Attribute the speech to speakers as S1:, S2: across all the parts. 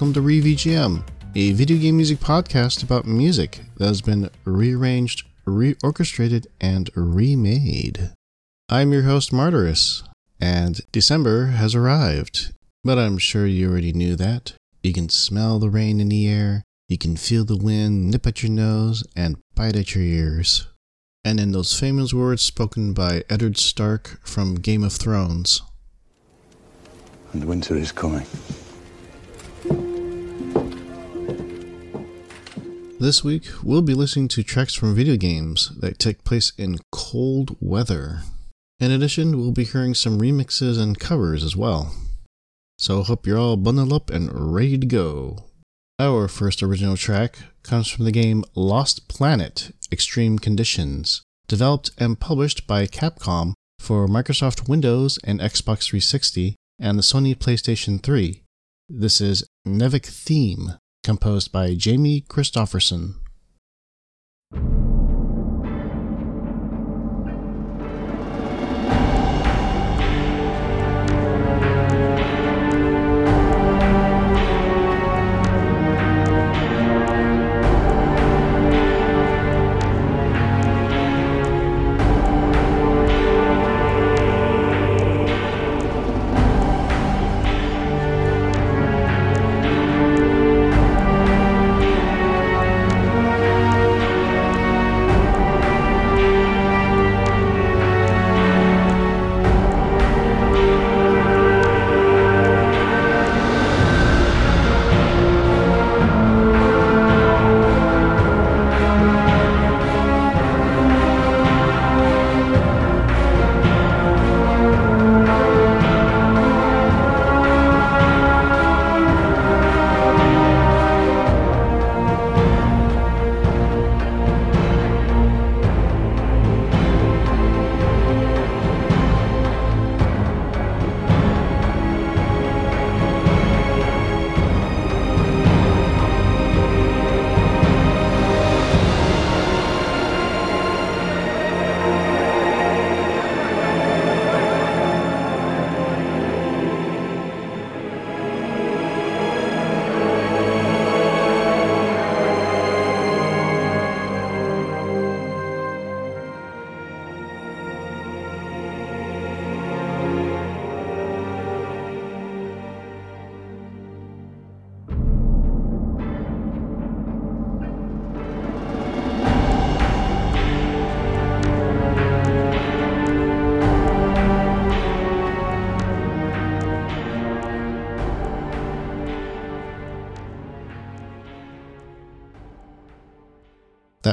S1: Welcome to ReVGM, a video game music podcast about music that has been rearranged, reorchestrated, and remade. I'm your host, Martyrus, and December has arrived. But I'm sure you already knew that. You can smell the rain in the air, you can feel the wind nip at your nose and bite at your ears. And in those famous words spoken by Eddard Stark from Game of Thrones,
S2: And winter is coming.
S1: This week, we'll be listening to tracks from video games that take place in cold weather. In addition, we'll be hearing some remixes and covers as well. So, hope you're all bundled up and ready to go. Our first original track comes from the game Lost Planet Extreme Conditions, developed and published by Capcom for Microsoft Windows and Xbox 360 and the Sony PlayStation 3. This is NEVEC Theme composed by Jamie Christopherson.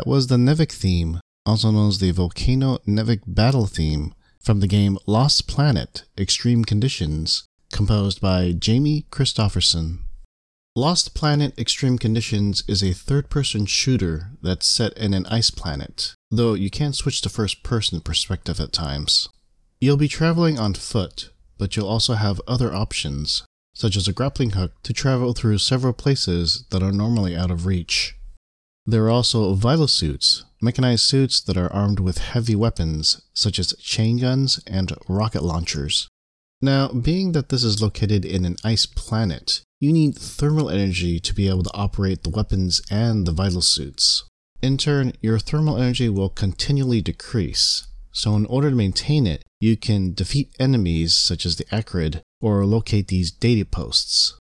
S1: Was the NEVEC theme, also known as the Volcano NEVEC battle theme, from the game Lost Planet Extreme Conditions, composed by Jamie Christopherson. Lost Planet Extreme Conditions is a third person shooter that's set in an ice planet, though you can't switch to first person perspective at times. You'll be traveling on foot, but you'll also have other options, such as a grappling hook to travel through several places that are normally out of reach. There are also vital suits, mechanized suits that are armed with heavy weapons, such as chain guns and rocket launchers. Now, being that this is located in an ice planet, you need thermal energy to be able to operate the weapons and the vital suits. In turn, your thermal energy will continually decrease, so in order to maintain it, you can defeat enemies such as the Akrid or locate these data posts.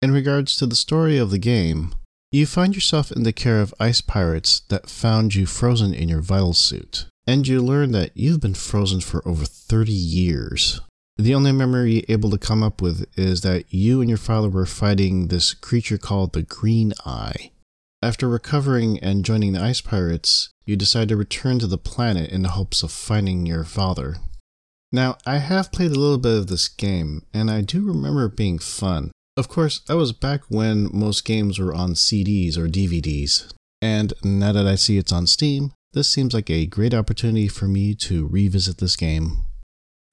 S1: In regards to the story of the game, you find yourself in the care of ice pirates that found you frozen in your vital suit, and you learn that you've been frozen for over 30 years. The only memory you're able to come up with is that you and your father were fighting this creature called the Green Eye. After recovering and joining the ice pirates, you decide to return to the planet in the hopes of finding your father. Now, I have played a little bit of this game, and I do remember it being fun. Of course, that was back when most games were on CDs or DVDs. And now that I see it's on Steam, this seems like a great opportunity for me to revisit this game.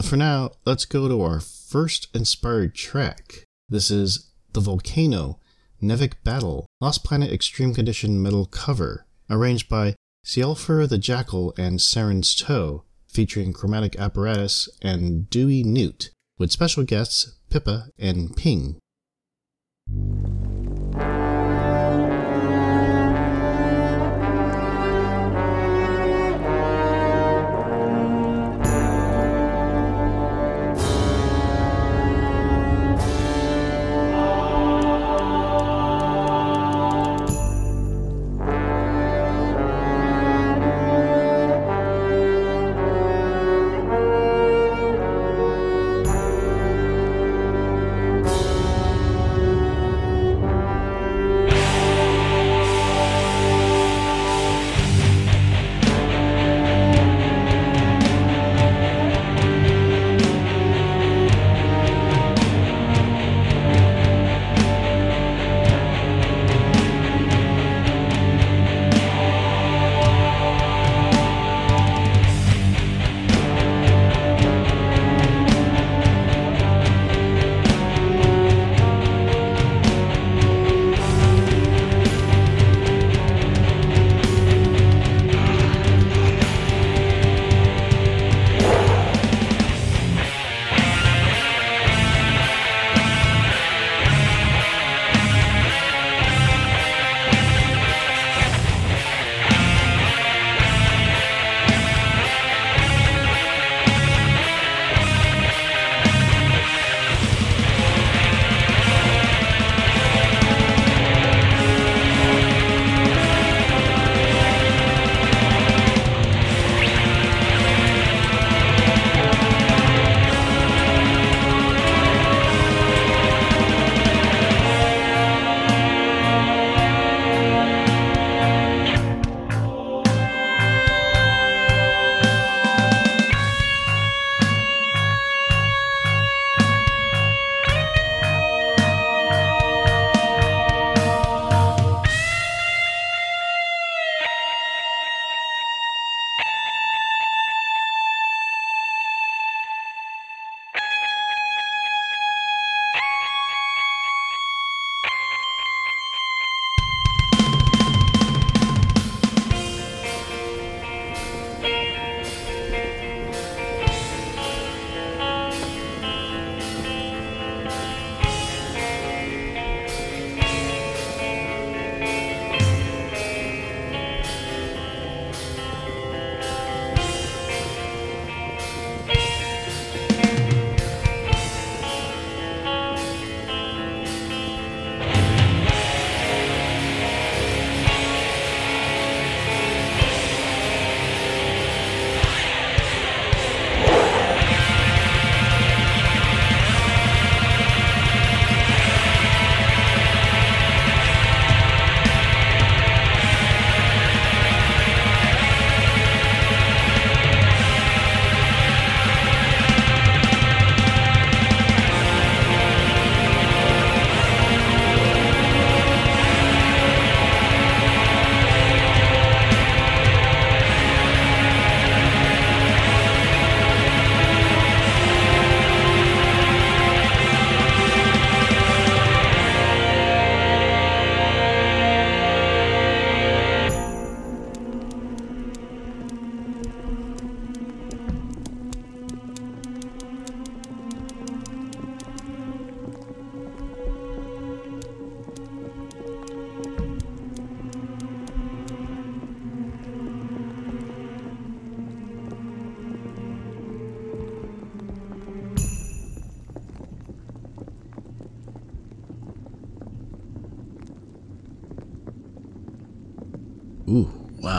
S1: For now, let's go to our first inspired track. This is The Volcano NEVEC Battle Lost Planet Extreme Condition Metal Cover, arranged by Sielfer the Jackal and Saren's Toe, featuring chromatic apparatus and Dewey Newt, with special guests Pippa and Ping. Ooh,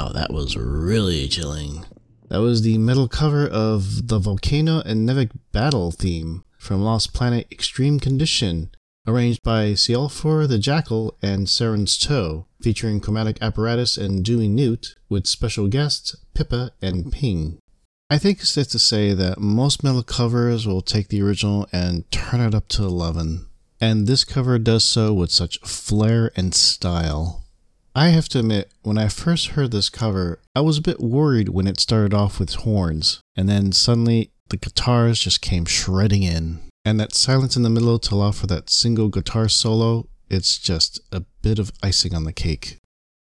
S1: wow, that was really chilling. That was the metal cover of the Volcano and NEVEC Battle theme from Lost Planet Extreme Condition, arranged by Sialfor the Jackal and Saren's Toe, featuring chromatic apparatus and Dewey Newt, with special guests Pippa and Ping. I think it's safe to say that most metal covers will take the original and turn it up to 11, and this cover does so with such flair and style. I have to admit, when I first heard this cover, I was a bit worried when it started off with horns, and then suddenly the guitars just came shredding in. And that silence in the middle to allow for that single guitar solo, it's just a bit of icing on the cake.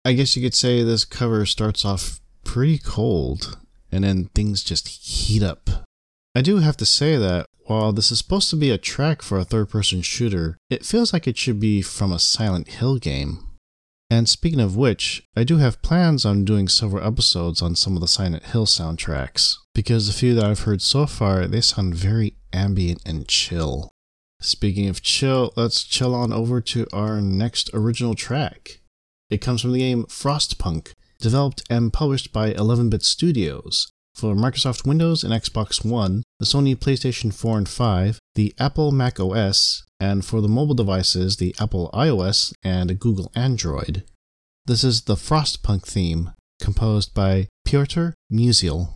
S1: I guess you could say this cover starts off pretty cold, and then things just heat up. I do have to say that While this is supposed to be a track for a third person shooter, it feels like it should be from a Silent Hill game. And speaking of which, I do have plans on doing several episodes on some of the Silent Hill soundtracks, because the few that I've heard so far, they sound very ambient and chill. Speaking of chill, let's chill on over to our next original track. It comes from the game Frostpunk, developed and published by 11 Bit Studios for Microsoft Windows and Xbox One, the Sony PlayStation 4 and 5, the Apple Mac OS, and for the mobile devices, the Apple iOS and Google Android. This is the Frostpunk theme, composed by Piotr Musial.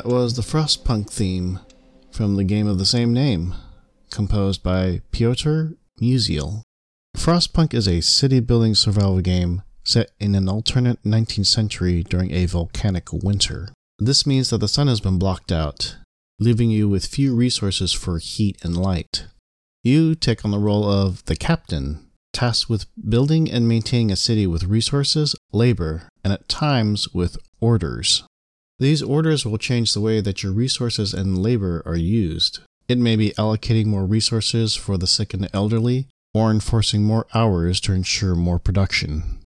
S1: That was the Frostpunk theme from the game of the same name, composed by Piotr Musial. Frostpunk is a city building survival game set in an alternate 19th century during a volcanic winter. This means that the sun has been blocked out, leaving you with few resources for heat and light. You take on the role of the captain, tasked with building and maintaining a city with resources, labor, and at times with orders. These orders will change the way that your resources and labor are used. It may be allocating more resources for the sick and elderly, or enforcing more hours to ensure more production.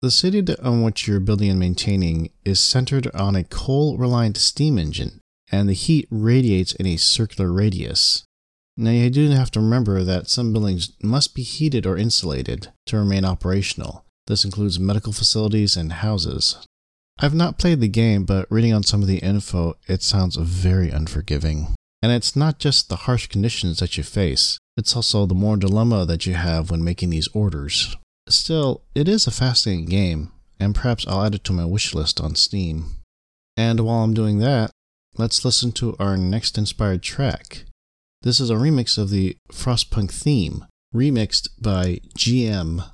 S1: The city on which you're building and maintaining is centered on a coal reliant steam engine, and the heat radiates in a circular radius. Now, you do have to remember that some buildings must be heated or insulated to remain operational. This includes medical facilities and houses. I've not played the game, but reading on some of the info, it sounds very unforgiving. And it's not just the harsh conditions that you face, it's also the more dilemma that you have when making these orders. Still, it is a fascinating game, and perhaps I'll add it to my wish list on Steam. And while I'm doing that, let's listen to our next inspired track. This is a remix of the Frostpunk theme, remixed by GM.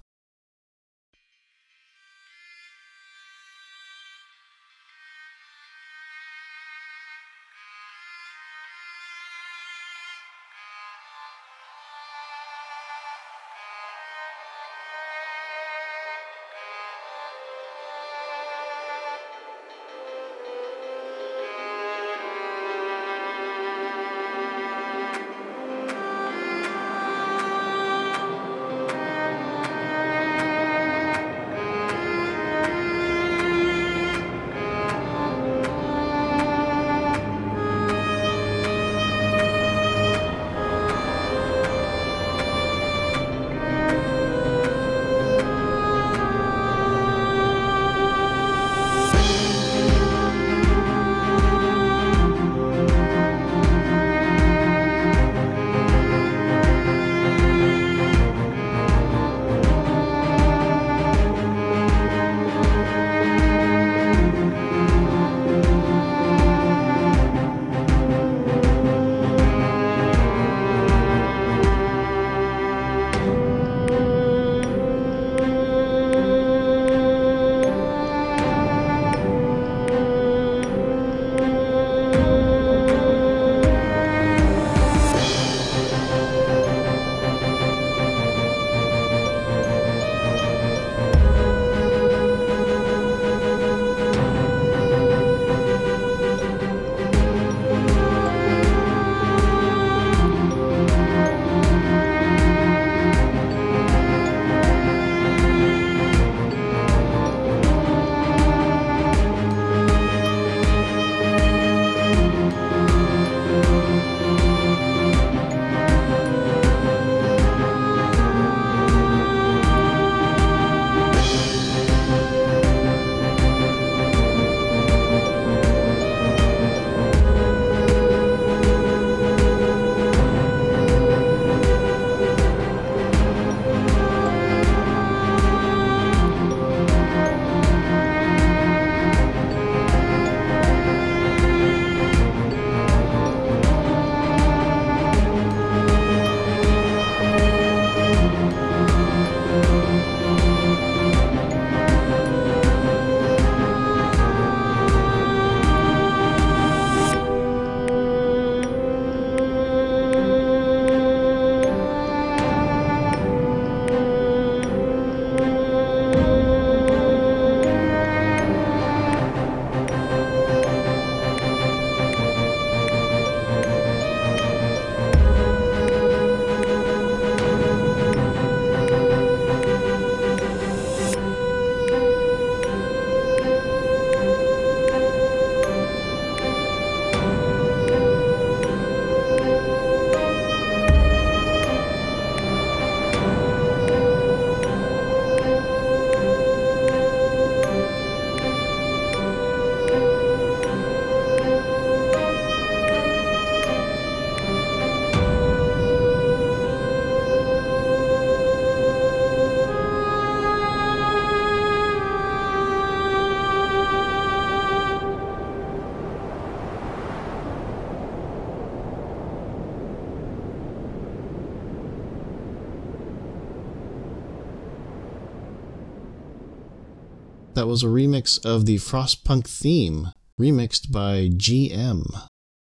S1: That was a remix of the Frostpunk theme, remixed by GM.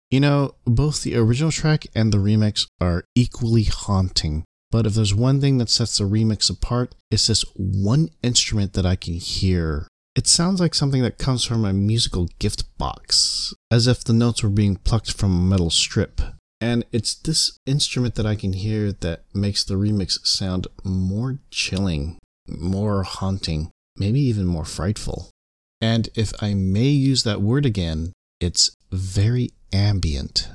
S1: You know, both the original track and the remix are equally haunting. But if there's one thing that sets the remix apart, it's this one instrument that I can hear. It sounds like something that comes from a musical gift box, as if the notes were being plucked from a metal strip. And it's this instrument that I can hear that makes the remix sound more chilling, more haunting maybe even more frightful. And if I may use that word again, it's very ambient.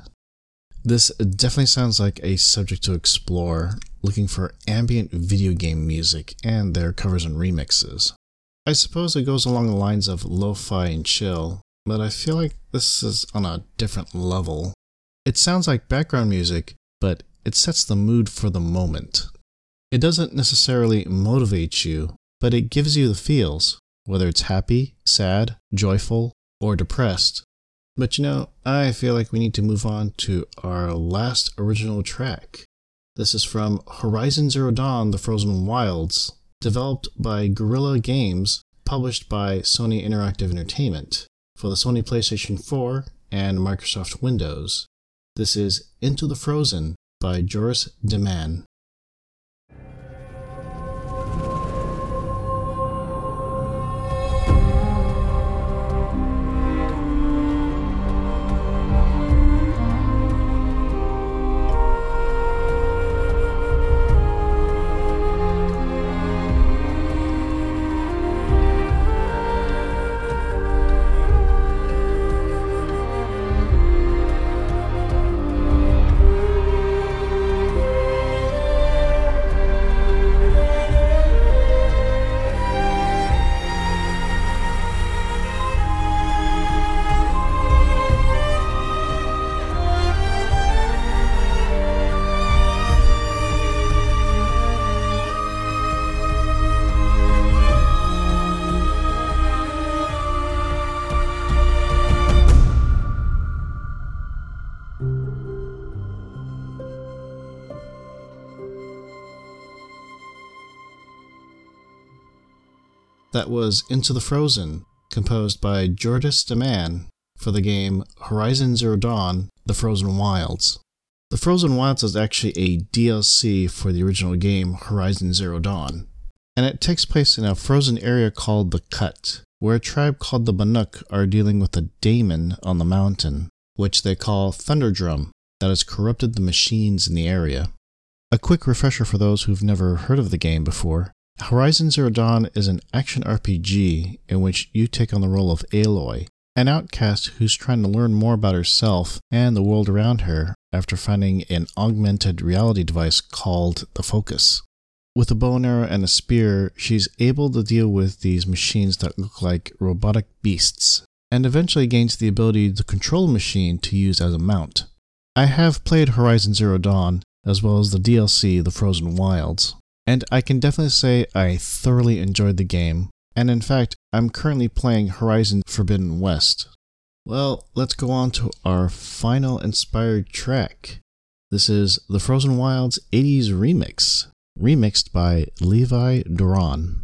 S1: This definitely sounds like a subject to explore, looking for ambient video game music and their covers and remixes. I suppose it goes along the lines of lo fi and chill, but I feel like this is on a different level. It sounds like background music, but it sets the mood for the moment. It doesn't necessarily motivate you, but it gives you the feels, whether it's happy, sad, joyful, or depressed. But you know, I feel like we need to move on to our last original track. This is from Horizon Zero Dawn The Frozen Wilds, developed by Guerrilla Games, published by Sony Interactive Entertainment for the Sony PlayStation 4 and Microsoft Windows. This is Into the Frozen by Joris de That was Into the Frozen, composed by Joris de Man for the game Horizon Zero Dawn The Frozen Wilds. The Frozen Wilds is actually a DLC for the original game Horizon Zero Dawn, and it takes place in a frozen area called the Cut, where a tribe called the Banuk are dealing with a daemon on the mountain, which they call Thunderdrum, that has corrupted the machines in the area. A quick refresher for those who've never heard of the game before Horizon Zero Dawn is an action RPG in which you take on the role of Aloy, an outcast who's trying to learn more about herself and the world around her after finding an augmented reality device called the Focus. With a bow and arrow and a spear, she's able to deal with these machines that look like robotic beasts, and eventually gains the ability to control a machine to use as a mount. I have played Horizon Zero Dawn, as well as the DLC The Frozen Wilds, and I can definitely say I thoroughly enjoyed the game, and in fact, I'm currently playing Horizon Forbidden West. Well, let's go on to our final inspired track. This is the Frozen Wilds 80s remix, remixed by Levi Duran.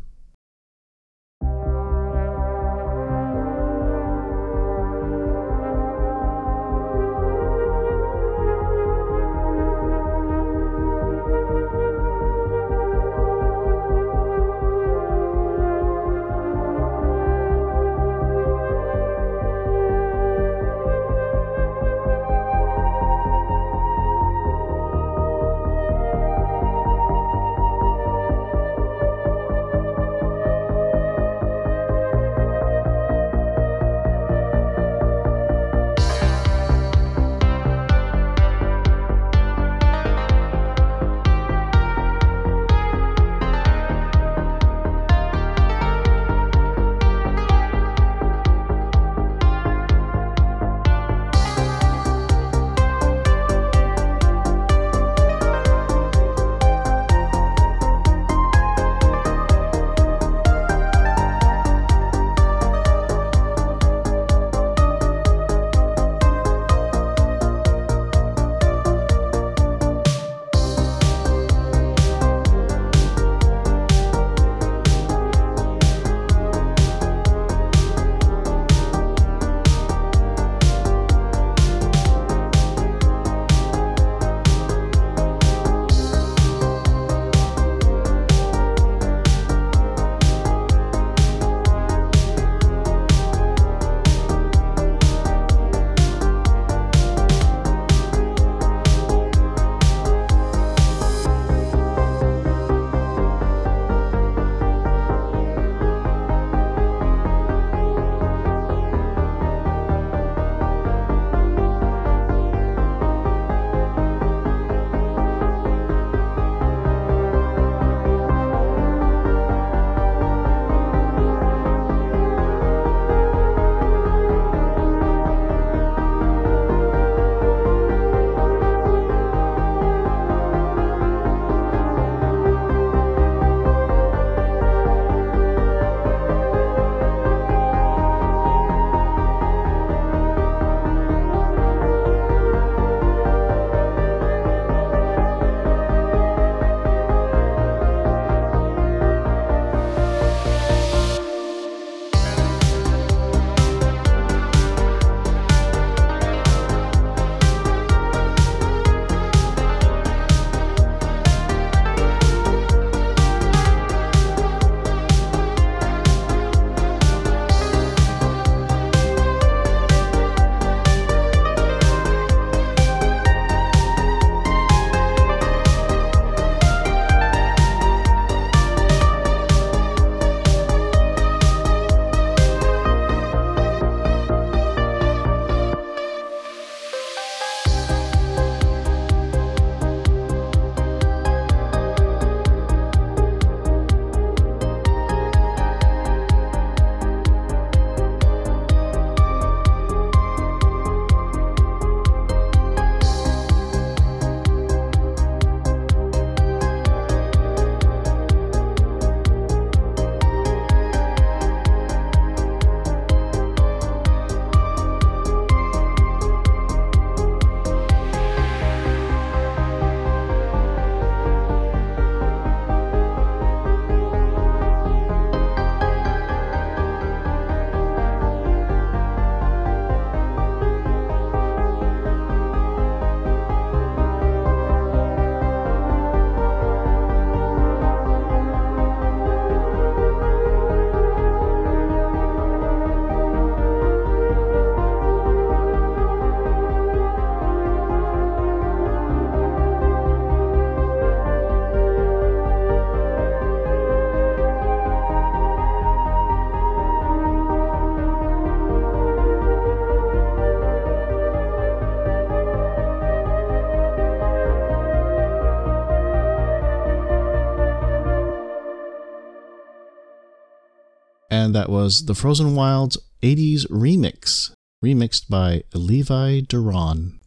S1: And that was the Frozen Wilds 80s remix, remixed by Levi Duran.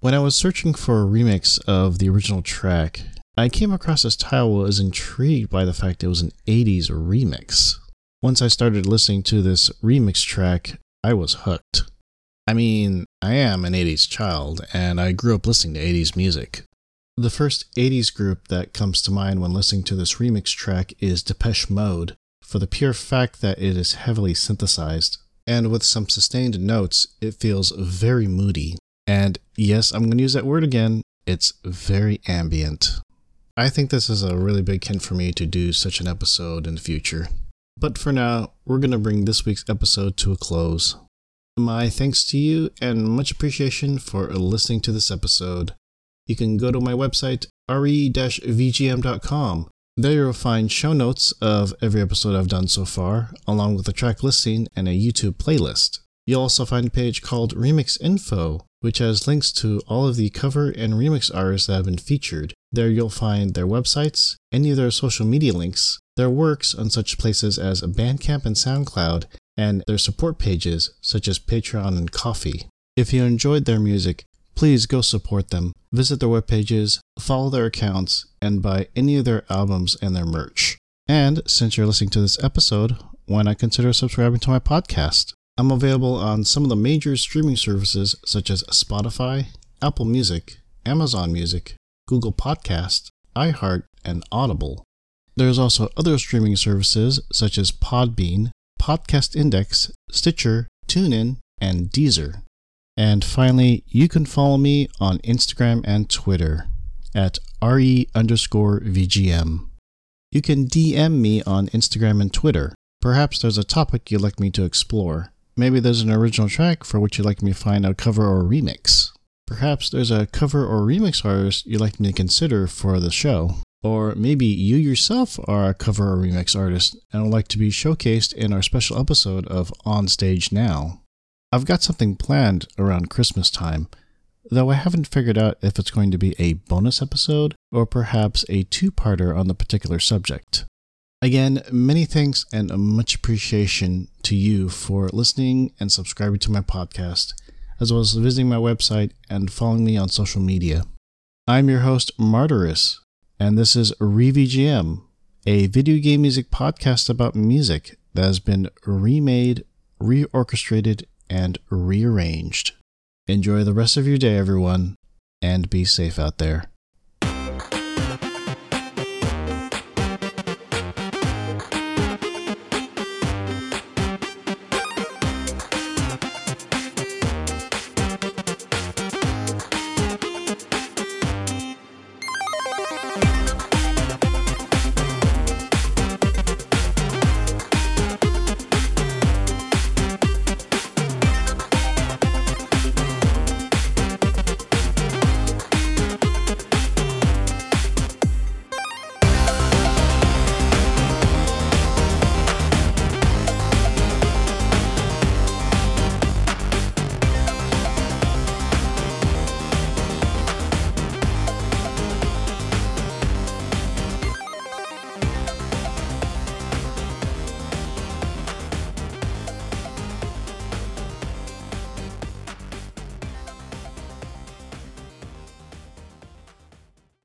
S1: When I was searching for a remix of the original track, I came across this title and was intrigued by the fact it was an 80s remix. Once I started listening to this remix track, I was hooked. I mean, I am an 80s child, and I grew up listening to 80s music. The first 80s group that comes to mind when listening to this remix track is Depeche Mode, for the pure fact that it is heavily synthesized, and with some sustained notes, it feels very moody. And yes, I'm going to use that word again, it's very ambient. I think this is a really big hint for me to do such an episode in the future. But for now, we're going to bring this week's episode to a close. My thanks to you and much appreciation for listening to this episode. You can go to my website, re-vgm.com. There you'll find show notes of every episode I've done so far, along with a track listing and a YouTube playlist. You'll also find a page called Remix Info, which has links to all of the cover and remix artists that have been featured. There you'll find their websites, any of their social media links, their works on such places as Bandcamp and SoundCloud, and their support pages such as Patreon and Ko-fi. If you enjoyed their music, please go support them, visit their web pages, follow their accounts, and buy any of their albums and their merch. And since you're listening to this episode, why not consider subscribing to my podcast? I'm available on some of the major streaming services such as Spotify, Apple Music, Amazon Music, Google Podcast, iHeart, and Audible. There's also other streaming services such as Podbean, Podcast Index, Stitcher, TuneIn, and Deezer. And finally, you can follow me on Instagram and Twitter at re underscore VGM. You can DM me on Instagram and Twitter. Perhaps there's a topic you'd like me to explore. Maybe there's an original track for which you'd like me to find a cover or remix. Perhaps there's a cover or remix artist you'd like me to consider for the show. Or maybe you yourself are a cover or remix artist and would like to be showcased in our special episode of On Stage Now. I've got something planned around Christmas time, though I haven't figured out if it's going to be a bonus episode or perhaps a two parter on the particular subject. Again, many thanks and much appreciation to you for listening and subscribing to my podcast, as well as visiting my website and following me on social media. I'm your host, Martyrus, and this is ReVGM, a video game music podcast about music that has been remade, reorchestrated, and rearranged. Enjoy the rest of your day, everyone, and be safe out there.